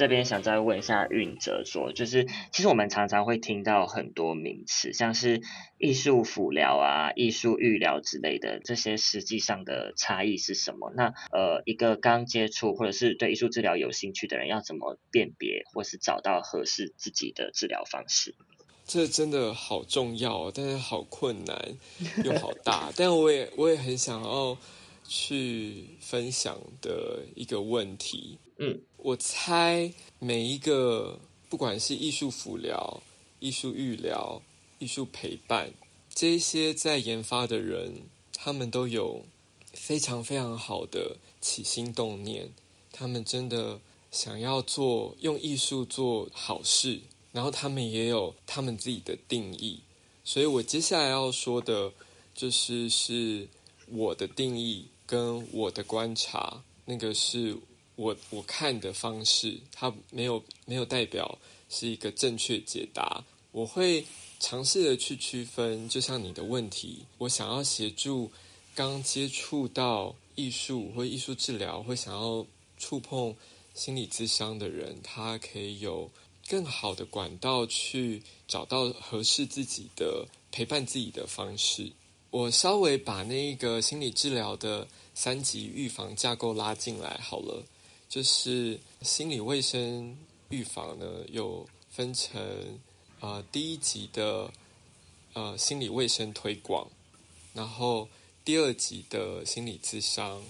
这边想再问一下运哲说，就是其实我们常常会听到很多名词，像是艺术辅疗啊、艺术育疗之类的，这些实际上的差异是什么？那呃，一个刚接触或者是对艺术治疗有兴趣的人，要怎么辨别或是找到合适自己的治疗方式？这真的好重要，但是好困难又好大，但我也我也很想要去分享的一个问题。嗯，我猜每一个不管是艺术辅疗、艺术育疗、艺术陪伴这些在研发的人，他们都有非常非常好的起心动念，他们真的想要做用艺术做好事。然后他们也有他们自己的定义，所以我接下来要说的，就是是我的定义跟我的观察，那个是我我看的方式，它没有没有代表是一个正确解答。我会尝试的去区分，就像你的问题，我想要协助刚接触到艺术或艺术治疗，会想要触碰心理智商的人，他可以有。更好的管道去找到合适自己的陪伴自己的方式。我稍微把那个心理治疗的三级预防架构拉进来好了。就是心理卫生预防呢，有分成呃第一级的呃心理卫生推广，然后第二级的心理咨商，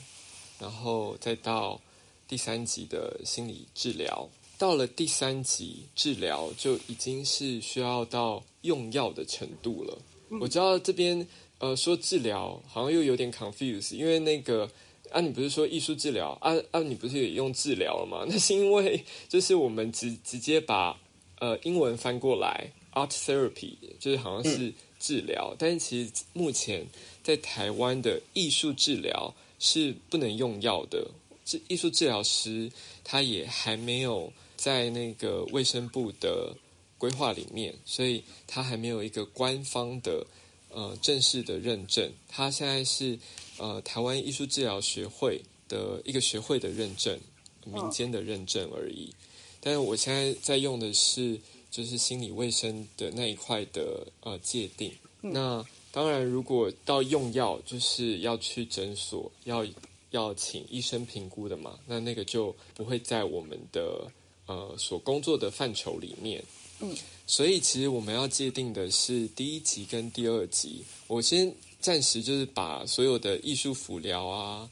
然后再到第三级的心理治疗。到了第三级治疗，就已经是需要到用药的程度了。我知道这边呃说治疗好像又有点 confuse，因为那个啊，你不是说艺术治疗啊啊，你不是也用治疗了吗？那是因为就是我们直直接把呃英文翻过来 art therapy，就是好像是治疗，但是其实目前在台湾的艺术治疗是不能用药的，这艺术治疗师他也还没有。在那个卫生部的规划里面，所以他还没有一个官方的呃正式的认证。他现在是呃台湾艺术治疗学会的一个学会的认证，民间的认证而已。但是我现在在用的是就是心理卫生的那一块的呃界定。那当然，如果到用药，就是要去诊所要要请医生评估的嘛。那那个就不会在我们的。呃，所工作的范畴里面，嗯，所以其实我们要界定的是第一级跟第二级。我先暂时就是把所有的艺术辅疗啊、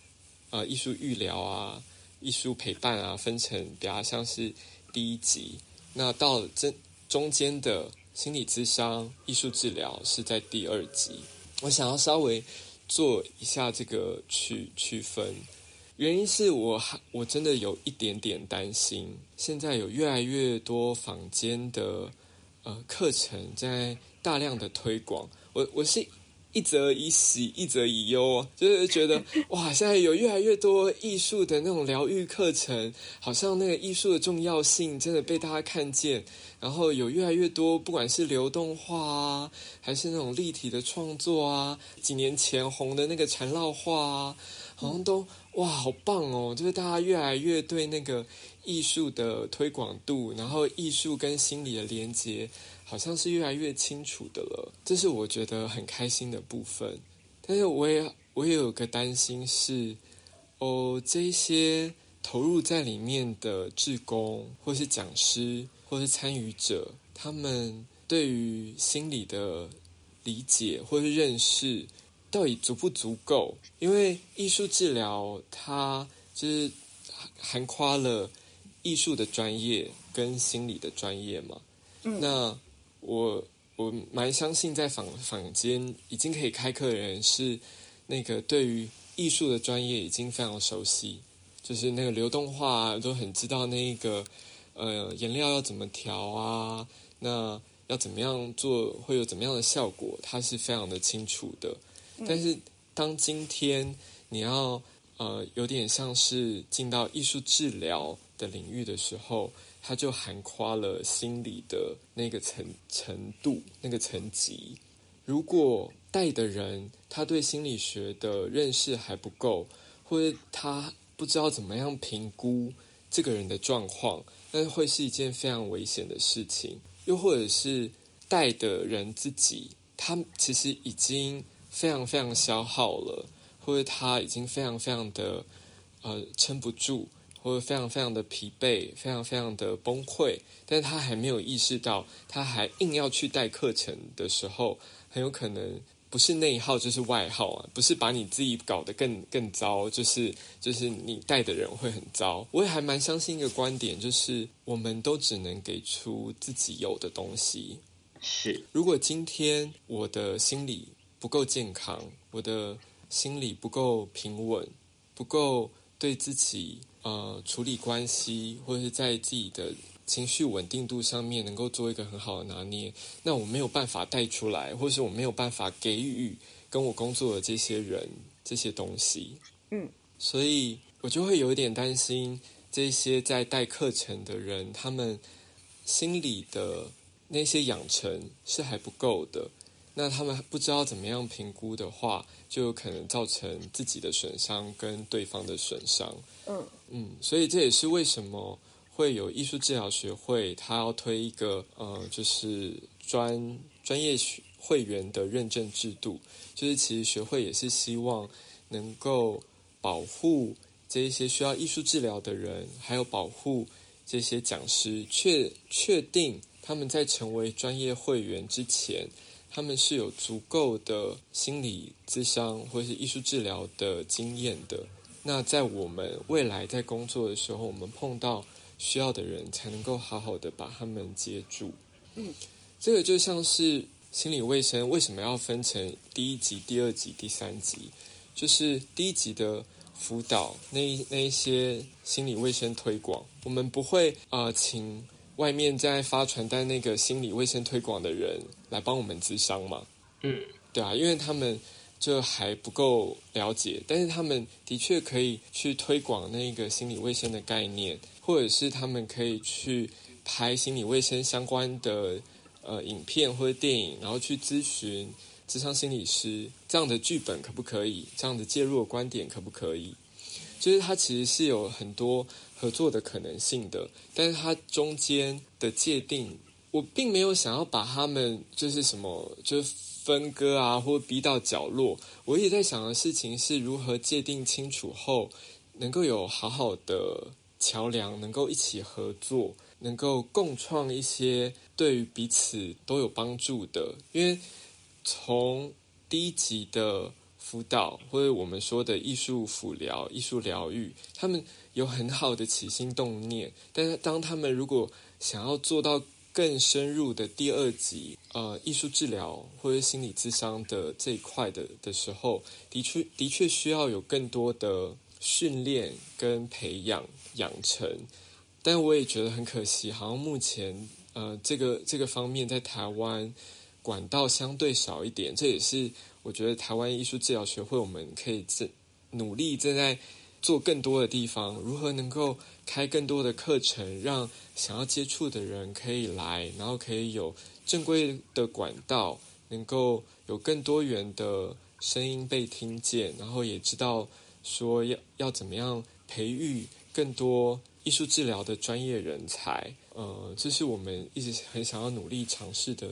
呃，艺术育疗啊、艺术陪伴啊，分成比较像是第一级。那到这中间的心理咨商、艺术治疗是在第二级。我想要稍微做一下这个区区分。原因是我还我真的有一点点担心，现在有越来越多坊间的呃课程在大量的推广，我我是一则以喜一则以忧，就是觉得哇，现在有越来越多艺术的那种疗愈课程，好像那个艺术的重要性真的被大家看见，然后有越来越多不管是流动画啊，还是那种立体的创作啊，几年前红的那个缠绕画啊，好像都。哇，好棒哦！就是大家越来越对那个艺术的推广度，然后艺术跟心理的连接，好像是越来越清楚的了。这是我觉得很开心的部分。但是我也我也有个担心是，哦，这些投入在里面的志工，或是讲师，或是参与者，他们对于心理的理解或是认识。到底足不足够？因为艺术治疗它就是含夸了艺术的专业跟心理的专业嘛。嗯，那我我蛮相信，在坊坊间已经可以开课的人是那个对于艺术的专业已经非常熟悉，就是那个流动画都很知道那个呃颜料要怎么调啊，那要怎么样做会有怎么样的效果，他是非常的清楚的。但是，当今天你要呃有点像是进到艺术治疗的领域的时候，它就含夸了心理的那个层程度、那个层级。如果带的人他对心理学的认识还不够，或者他不知道怎么样评估这个人的状况，那会是一件非常危险的事情。又或者是带的人自己，他其实已经非常非常消耗了，或者他已经非常非常的呃撑不住，或者非常非常的疲惫，非常非常的崩溃，但是他还没有意识到，他还硬要去带课程的时候，很有可能。不是内耗就是外耗啊！不是把你自己搞得更更糟，就是就是你带的人会很糟。我也还蛮相信一个观点，就是我们都只能给出自己有的东西。是，如果今天我的心理不够健康，我的心理不够平稳，不够对自己呃处理关系，或者是在自己的。情绪稳定度上面能够做一个很好的拿捏，那我没有办法带出来，或是我没有办法给予跟我工作的这些人这些东西，嗯，所以我就会有一点担心这些在带课程的人，他们心理的那些养成是还不够的，那他们不知道怎么样评估的话，就有可能造成自己的损伤跟对方的损伤，嗯嗯，所以这也是为什么。会有艺术治疗学会，他要推一个呃，就是专专业会员的认证制度。就是其实学会也是希望能够保护这一些需要艺术治疗的人，还有保护这些讲师，确确定他们在成为专业会员之前，他们是有足够的心理智商或是艺术治疗的经验的。那在我们未来在工作的时候，我们碰到。需要的人才能够好好的把他们接住。嗯，这个就像是心理卫生为什么要分成第一级、第二级、第三级？就是第一级的辅导，那那一些心理卫生推广，我们不会啊，请外面在发传单那个心理卫生推广的人来帮我们咨商嘛？嗯，对啊，因为他们就还不够了解，但是他们的确可以去推广那个心理卫生的概念。或者是他们可以去拍心理卫生相关的呃影片或者电影，然后去咨询智商心理师这样的剧本可不可以？这样的介入观点可不可以？就是它其实是有很多合作的可能性的，但是它中间的界定，我并没有想要把他们就是什么就分割啊，或逼到角落。我也在想的事情是如何界定清楚后，能够有好好的。桥梁能够一起合作，能够共创一些对于彼此都有帮助的。因为从低级的辅导，或者我们说的艺术辅疗、艺术疗愈，他们有很好的起心动念，但是当他们如果想要做到更深入的第二级，呃，艺术治疗或者心理智商的这一块的的时候，的确的确需要有更多的。训练跟培养养成，但我也觉得很可惜，好像目前呃这个这个方面在台湾管道相对少一点，这也是我觉得台湾艺术治疗学会我们可以正努力正在做更多的地方，如何能够开更多的课程，让想要接触的人可以来，然后可以有正规的管道，能够有更多元的声音被听见，然后也知道。说要要怎么样培育更多艺术治疗的专业人才？呃，这是我们一直很想要努力尝试的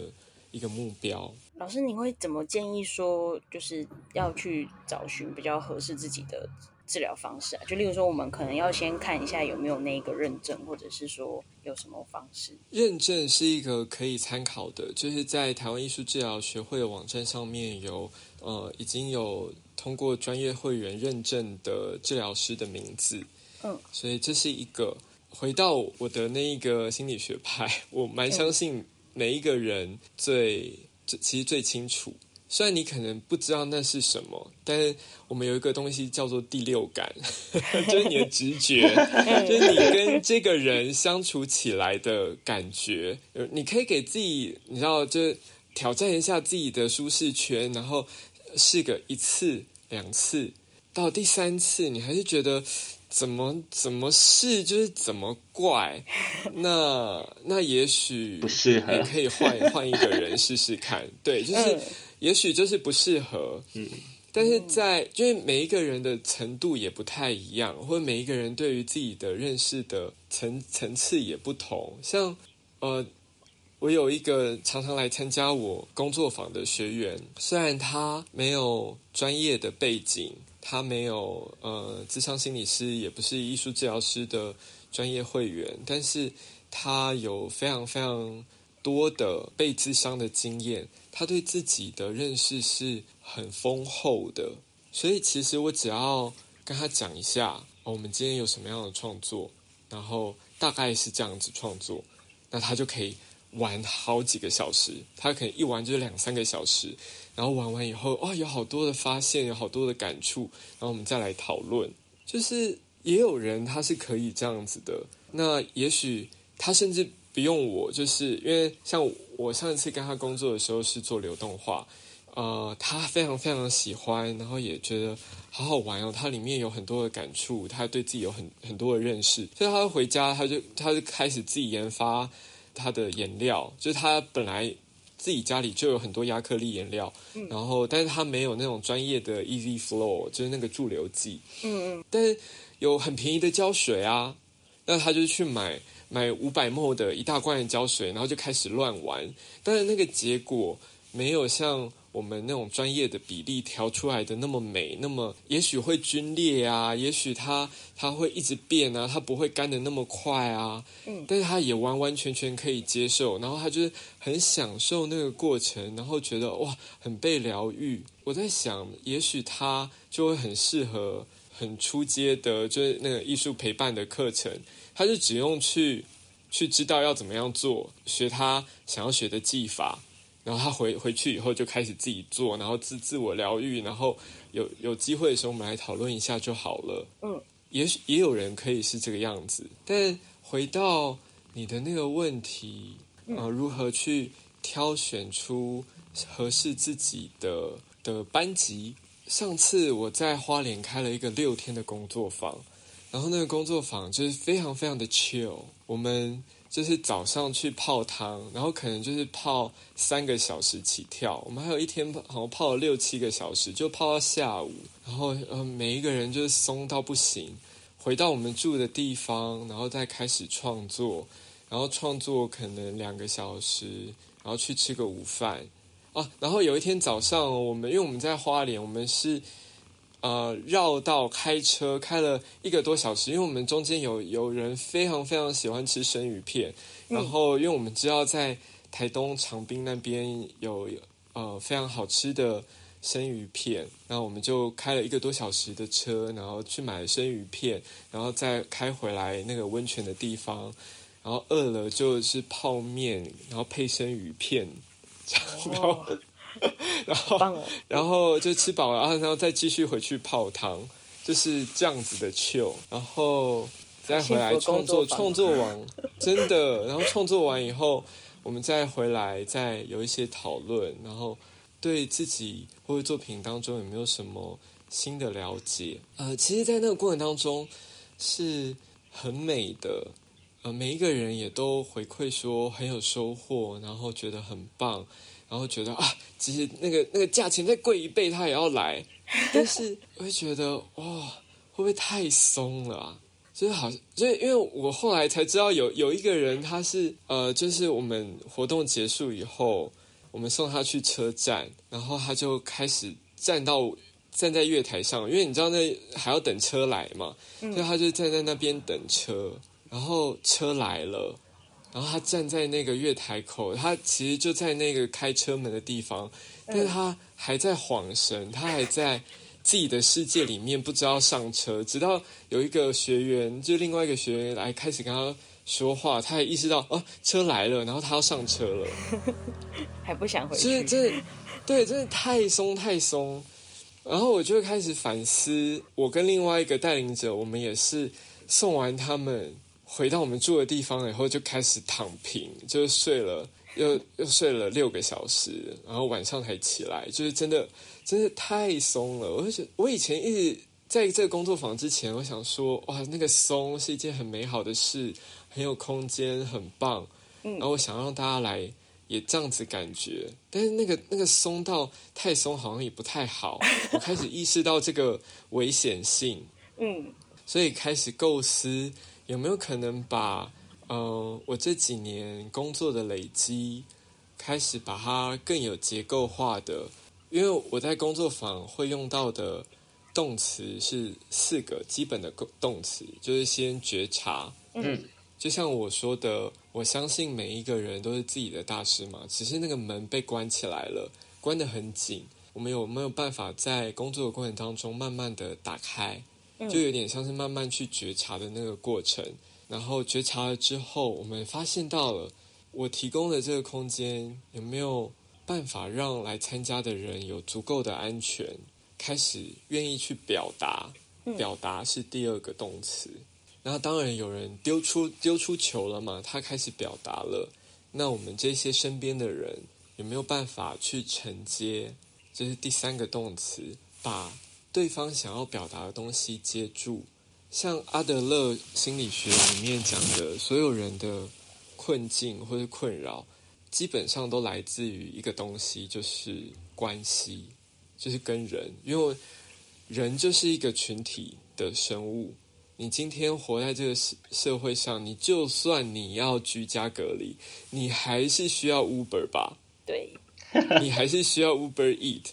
一个目标。老师，你会怎么建议说，就是要去找寻比较合适自己的治疗方式啊？就例如说，我们可能要先看一下有没有那个认证，或者是说有什么方式？认证是一个可以参考的，就是在台湾艺术治疗学会的网站上面有，呃，已经有。通过专业会员认证的治疗师的名字，嗯，所以这是一个回到我的那一个心理学派，我蛮相信每一个人最最其实最清楚。虽然你可能不知道那是什么，但是我们有一个东西叫做第六感，就是你的直觉，就是你跟这个人相处起来的感觉。你可以给自己，你知道，就是挑战一下自己的舒适圈，然后试个一次。两次到第三次，你还是觉得怎么怎么试就是怎么怪，那那也许不适合，可以换换一个人试试看。对，就是也许就是不适合。嗯，但是在因为每一个人的程度也不太一样，或者每一个人对于自己的认识的层层次也不同。像呃，我有一个常常来参加我工作坊的学员，虽然他没有专业的背景，他没有呃智商心理师，也不是艺术治疗师的专业会员，但是他有非常非常多的被智商的经验。他对自己的认识是很丰厚的，所以其实我只要跟他讲一下，我们今天有什么样的创作，然后大概是这样子创作，那他就可以玩好几个小时。他可能一玩就是两三个小时，然后玩完以后，哇，有好多的发现，有好多的感触，然后我们再来讨论。就是也有人他是可以这样子的，那也许他甚至。不用我，就是因为像我上一次跟他工作的时候是做流动画，呃，他非常非常喜欢，然后也觉得好好玩哦。他里面有很多的感触，他对自己有很很多的认识，所以他回家他就他就开始自己研发他的颜料，就是他本来自己家里就有很多亚克力颜料，然后但是他没有那种专业的 Easy Flow，就是那个驻留剂，嗯嗯，但是有很便宜的胶水啊，那他就去买。买五百墨的一大罐的胶水，然后就开始乱玩，但是那个结果没有像我们那种专业的比例调出来的那么美，那么也许会皲裂啊，也许它它会一直变啊，它不会干的那么快啊，嗯，但是他也完完全全可以接受，然后他就是很享受那个过程，然后觉得哇，很被疗愈。我在想，也许他就会很适合很出街的，就是那个艺术陪伴的课程。他就只用去去知道要怎么样做，学他想要学的技法，然后他回回去以后就开始自己做，然后自自我疗愈，然后有有机会的时候我们来讨论一下就好了。嗯，也许也有人可以是这个样子，但回到你的那个问题啊，如何去挑选出合适自己的的班级？上次我在花莲开了一个六天的工作坊。然后那个工作坊就是非常非常的 chill，我们就是早上去泡汤，然后可能就是泡三个小时起跳，我们还有一天好像泡了六七个小时，就泡到下午，然后呃每一个人就是松到不行，回到我们住的地方，然后再开始创作，然后创作可能两个小时，然后去吃个午饭啊，然后有一天早上我们因为我们在花莲，我们是。呃，绕道开车开了一个多小时，因为我们中间有有人非常非常喜欢吃生鱼片，然后因为我们知道在台东长滨那边有呃非常好吃的生鱼片，然后我们就开了一个多小时的车，然后去买生鱼片，然后再开回来那个温泉的地方，然后饿了就是泡面，然后配生鱼片，然后。然后，然后就吃饱了，然后然后再继续回去泡汤，就是这样子的 chill，然后再回来创作，创作完真的，然后创作完以后，我们再回来再有一些讨论，然后对自己或者作品当中有没有什么新的了解？呃，其实，在那个过程当中是很美的，呃，每一个人也都回馈说很有收获，然后觉得很棒。然后觉得啊，其实那个那个价钱再贵一倍，他也要来。但是 我会觉得哇，会不会太松了啊？就是好，所以因为我后来才知道，有有一个人他是呃，就是我们活动结束以后，我们送他去车站，然后他就开始站到站在月台上，因为你知道那还要等车来嘛，所以他就站在那边等车，然后车来了。然后他站在那个月台口，他其实就在那个开车门的地方，但是他还在晃神，他还在自己的世界里面，不知道上车。直到有一个学员，就另外一个学员来开始跟他说话，他也意识到哦，车来了，然后他要上车了，还不想回去。这这，对，真的太松太松。然后我就开始反思，我跟另外一个带领者，我们也是送完他们。回到我们住的地方以后，就开始躺平，就睡了，又又睡了六个小时，然后晚上才起来，就是真的，真的太松了。我就觉得，我以前一直在这个工作坊之前，我想说，哇，那个松是一件很美好的事，很有空间，很棒。嗯，然后我想让大家来也这样子感觉，但是那个那个松到太松，好像也不太好。我开始意识到这个危险性，嗯所以开始构思有没有可能把呃我这几年工作的累积，开始把它更有结构化的，因为我在工作坊会用到的动词是四个基本的动动词，就是先觉察，嗯就像我说的，我相信每一个人都是自己的大师嘛，只是那个门被关起来了，关得很紧。我们有没有办法在工作的过程当中慢慢的打开？就有点像是慢慢去觉察的那个过程。然后觉察了之后，我们发现到了，我提供的这个空间有没有办法让来参加的人有足够的安全，开始愿意去表达。表达是第二个动词。然后当然有人丢出丢出球了嘛，他开始表达了。那我们这些身边的人有没有办法去承接？这是第三个动词，把对方想要表达的东西接住。像阿德勒心理学里面讲的，所有人的困境或者困扰，基本上都来自于一个东西，就是关系，就是跟人，因为人就是一个群体的生物。你今天活在这个社社会上，你就算你要居家隔离，你还是需要 Uber 吧？对，你还是需要 Uber Eat，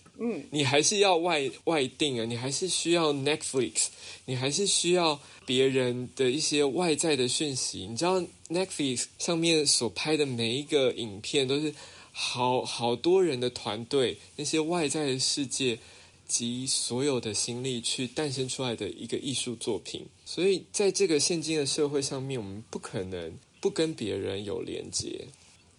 你还是要外外定啊，你还是需要 Netflix，你还是需要别人的一些外在的讯息。你知道 Netflix 上面所拍的每一个影片都是好好多人的团队，那些外在的世界及所有的心力去诞生出来的一个艺术作品。所以在这个现今的社会上面，我们不可能不跟别人有连接。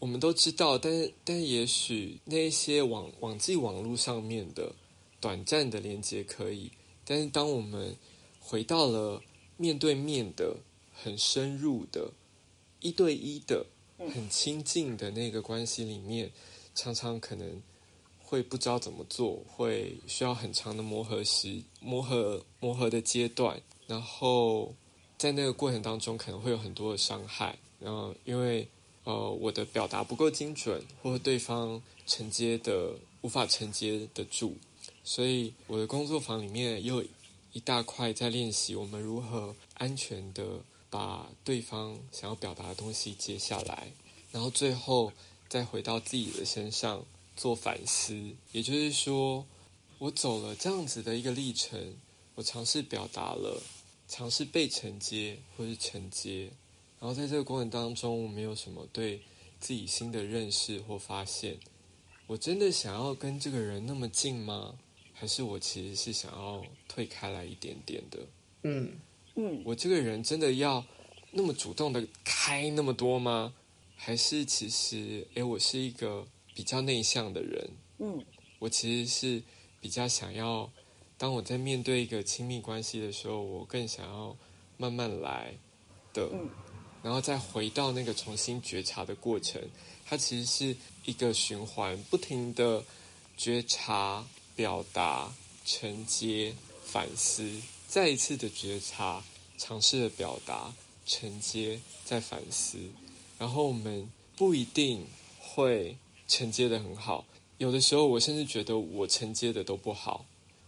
我们都知道，但是但也许那一些网网际网络上面的短暂的连接可以，但是当我们回到了面对面的、很深入的、一对一的、很亲近的那个关系里面，常常可能会不知道怎么做，会需要很长的磨合时、磨合磨合的阶段，然后在那个过程当中可能会有很多的伤害，然后因为。呃，我的表达不够精准，或者对方承接的无法承接得住，所以我的工作坊里面又一大块在练习我们如何安全的把对方想要表达的东西接下来，然后最后再回到自己的身上做反思。也就是说，我走了这样子的一个历程，我尝试表达了，尝试被承接或是承接。然后在这个过程当中，我没有什么对自己新的认识或发现。我真的想要跟这个人那么近吗？还是我其实是想要退开来一点点的？嗯嗯我这个人真的要那么主动的开那么多吗？还是其实，诶，我是一个比较内向的人。嗯我其实是比较想要，当我在面对一个亲密关系的时候，我更想要慢慢来的。嗯然后再回到那个重新觉察的过程，它其实是一个循环，不停的觉察、表达、承接、反思，再一次的觉察，尝试的表达、承接、再反思。然后我们不一定会承接的很好，有的时候我甚至觉得我承接的都不好。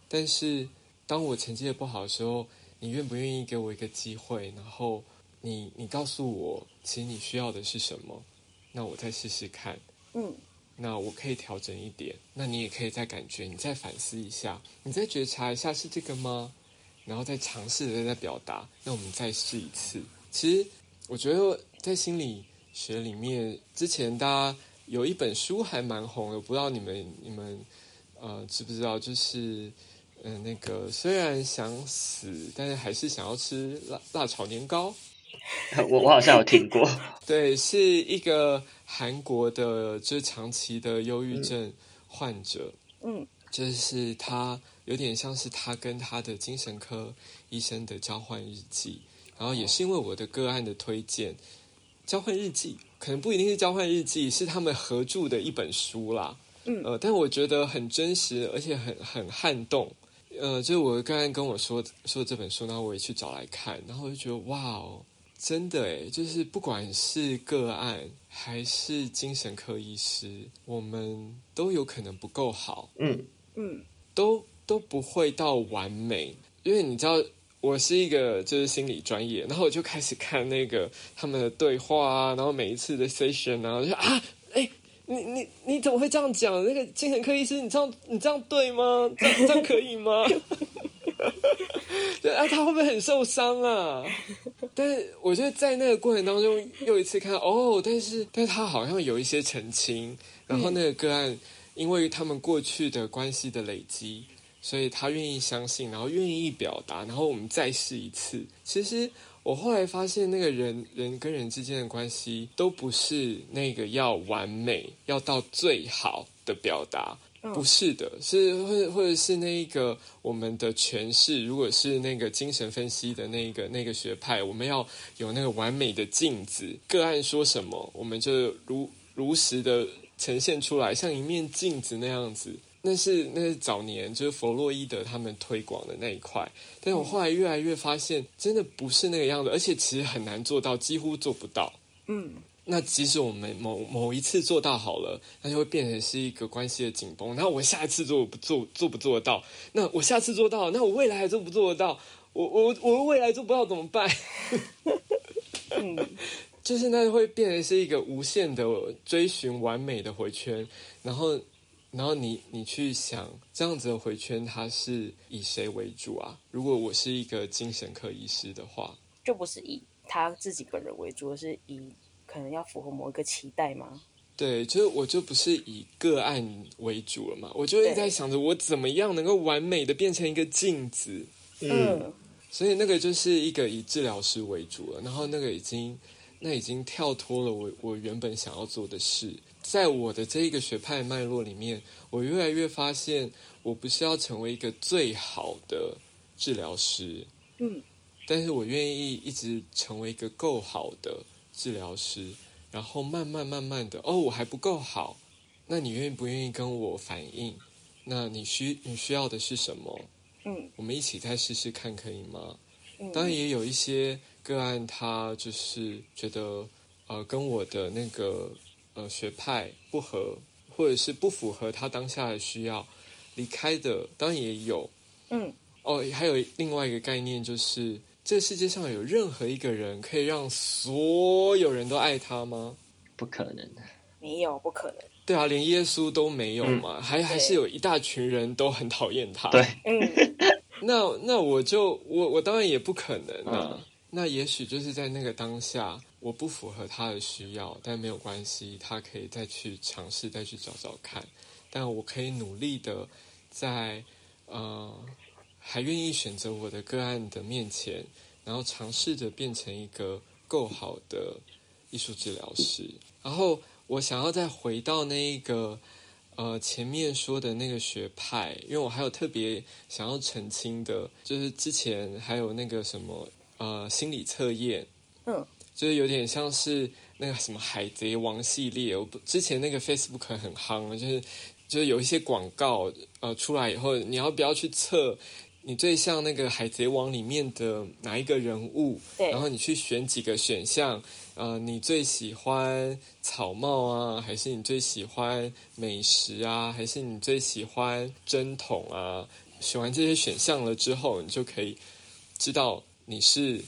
但是当我承接的不好的时候，你愿不愿意给我一个机会？然后你你告诉我，其实你需要的是什么？那我再试试看。嗯那我可以调整一点，那你也可以再感觉，你再反思一下，你再觉察一下是这个吗？然后再尝试的再表达，那我们再试一次。其实我觉得在心理学里面，之前大家有一本书还蛮红的，不知道你们你们呃知不知道？就是嗯、呃那个虽然想死，但是还是想要吃辣辣炒年糕。我 我好像有听过，对，是一个韩国的，就是长期的忧郁症患者，嗯。就是他有点像是他跟他的精神科医生的交换日记，然后也是因为我的个案的推荐，交换日记可能不一定是交换日记，是他们合著的一本书啦，嗯。呃，但我觉得很真实，而且很很撼动。呃，就是我刚才跟我说说这本书，然后我也去找来看，然后我就觉得哇哦，真的诶，就是不管是个案还是精神科医师，我们都有可能不够好，嗯嗯都都不会到完美，因为你知道。我是一个就是心理专业，然后我就开始看那个他们的对话啊，然后每一次的 session 啊，我就啊，哎，你你你怎么会这样讲？那个精神科医师，你这样你这样对吗？这样这样可以吗？对啊，他会不会很受伤啊？但是我觉得在那个过程当中，又一次看哦，但是但是他好像有一些澄清，然后那个个案，因为他们过去的关系的累积。所以他愿意相信，然后愿意表达，然后我们再试一次。其实我后来发现，那个人人跟人之间的关系都不是那个要完美，要到最好的表达，不是的，是或或者是那一个我们的诠释。如果是那个精神分析的那个那个学派，我们要有那个完美的镜子，个案说什么，我们就如如实的呈现出来，像一面镜子那样子。那是那是早年就是弗洛伊德他们推广的那一块，但是我后来越来越发现，真的不是那个样子，而且其实很难做到，几乎做不到。嗯，那即使我们某某一次做到好了，那就会变成是一个关系的紧绷。然后我下一次做不做做不做得到？那我下次做到，那我未来还做不做得到？我我我未来做不到怎么办？就是那会变成是一个无限的追寻完美的回圈，然后。然后你你去想这样子的回圈，它是以谁为主啊？如果我是一个精神科医师的话，就不是以他自己本人为主，而是以可能要符合某一个期待吗？对，就是我就不是以个案为主了嘛，我就会在想着我怎么样能够完美的变成一个镜子。嗯，所以那个就是一个以治疗师为主了，然后那个已经那已经跳脱了我我原本想要做的事。在我的这一个学派脉络里面，我越来越发现，我不是要成为一个最好的治疗师，嗯，但是我愿意一直成为一个够好的治疗师，然后慢慢慢慢的，哦，我还不够好，那你愿意不愿意跟我反映？那你需你需要的是什么？嗯，我们一起再试试看，可以吗？嗯，当然也有一些个案，他就是觉得，呃，跟我的那个。呃，学派不合，或者是不符合他当下的需要，离开的当然也有。嗯，哦，还有另外一个概念，就是这世界上有任何一个人可以让所有人都爱他吗？不可能的，没有，不可能。对啊，连耶稣都没有嘛，还还是有一大群人都很讨厌他。对，嗯，那那我就我我当然也不可能啊。那也许就是在那个当下。我不符合他的需要，但没有关系，他可以再去尝试，再去找找看。但我可以努力的在呃还愿意选择我的个案的面前，然后尝试着变成一个够好的艺术治疗师。然后我想要再回到那一个呃前面说的那个学派，因为我还有特别想要澄清的，就是之前还有那个什么呃心理测验，嗯。就是有点像是那个什么海贼王系列，我之前那个 Facebook 很夯，就是就是有一些广告呃出来以后，你要不要去测你最像那个海贼王里面的哪一个人物？然后你去选几个选项，呃，你最喜欢草帽啊，还是你最喜欢美食啊，还是你最喜欢针筒啊？选完这些选项了之后，你就可以知道你是。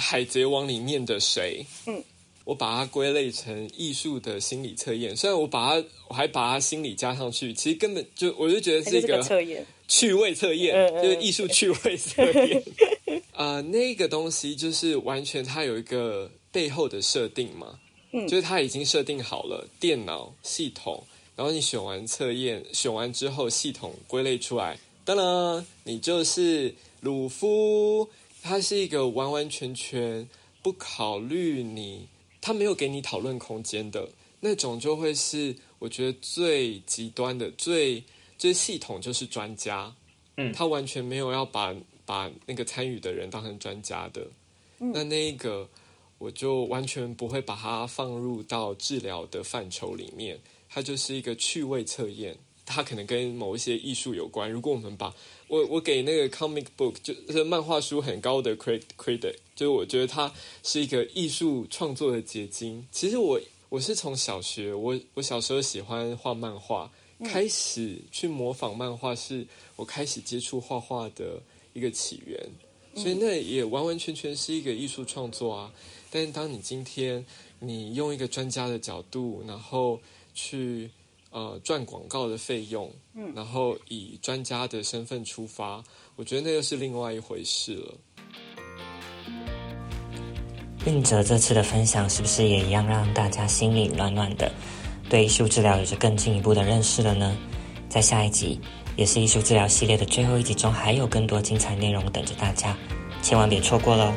海贼王里面的谁？嗯，我把它归类成艺术的心理测验。虽然我把它，我还把它心理加上去，其实根本就我就觉得是一个测验，趣味测验，就是艺术趣味测验。啊，那个东西就是完全它有一个背后的设定嘛，嗯，就是它已经设定好了电脑系统，然后你选完测验，选完之后系统归类出来，当然你就是鲁夫。它是一个完完全全不考虑你，他没有给你讨论空间的那种，就会是我觉得最极端的，最最系统就是专家，嗯，他完全没有要把把那个参与的人当成专家的，那那个我就完全不会把它放入到治疗的范畴里面，它就是一个趣味测验。它可能跟某一些艺术有关。如果我们把我我给那个 comic book 就是漫画书很高的 credit 就是我觉得它是一个艺术创作的结晶。其实我我是从小学，我我小时候喜欢画漫画，开始去模仿漫画，是我开始接触画画的一个起源。所以那也完完全全是一个艺术创作啊。但是当你今天你用一个专家的角度，然后去呃赚广告的费用，嗯，然后以专家的身份出发，我觉得那又是另外一回事了。运哲这次的分享是不是也一样让大家心里暖暖的，对艺术治疗有着更进一步的认识了呢？在下一集，也是艺术治疗系列的最后一集中，还有更多精彩内容等着大家，千万别错过喽！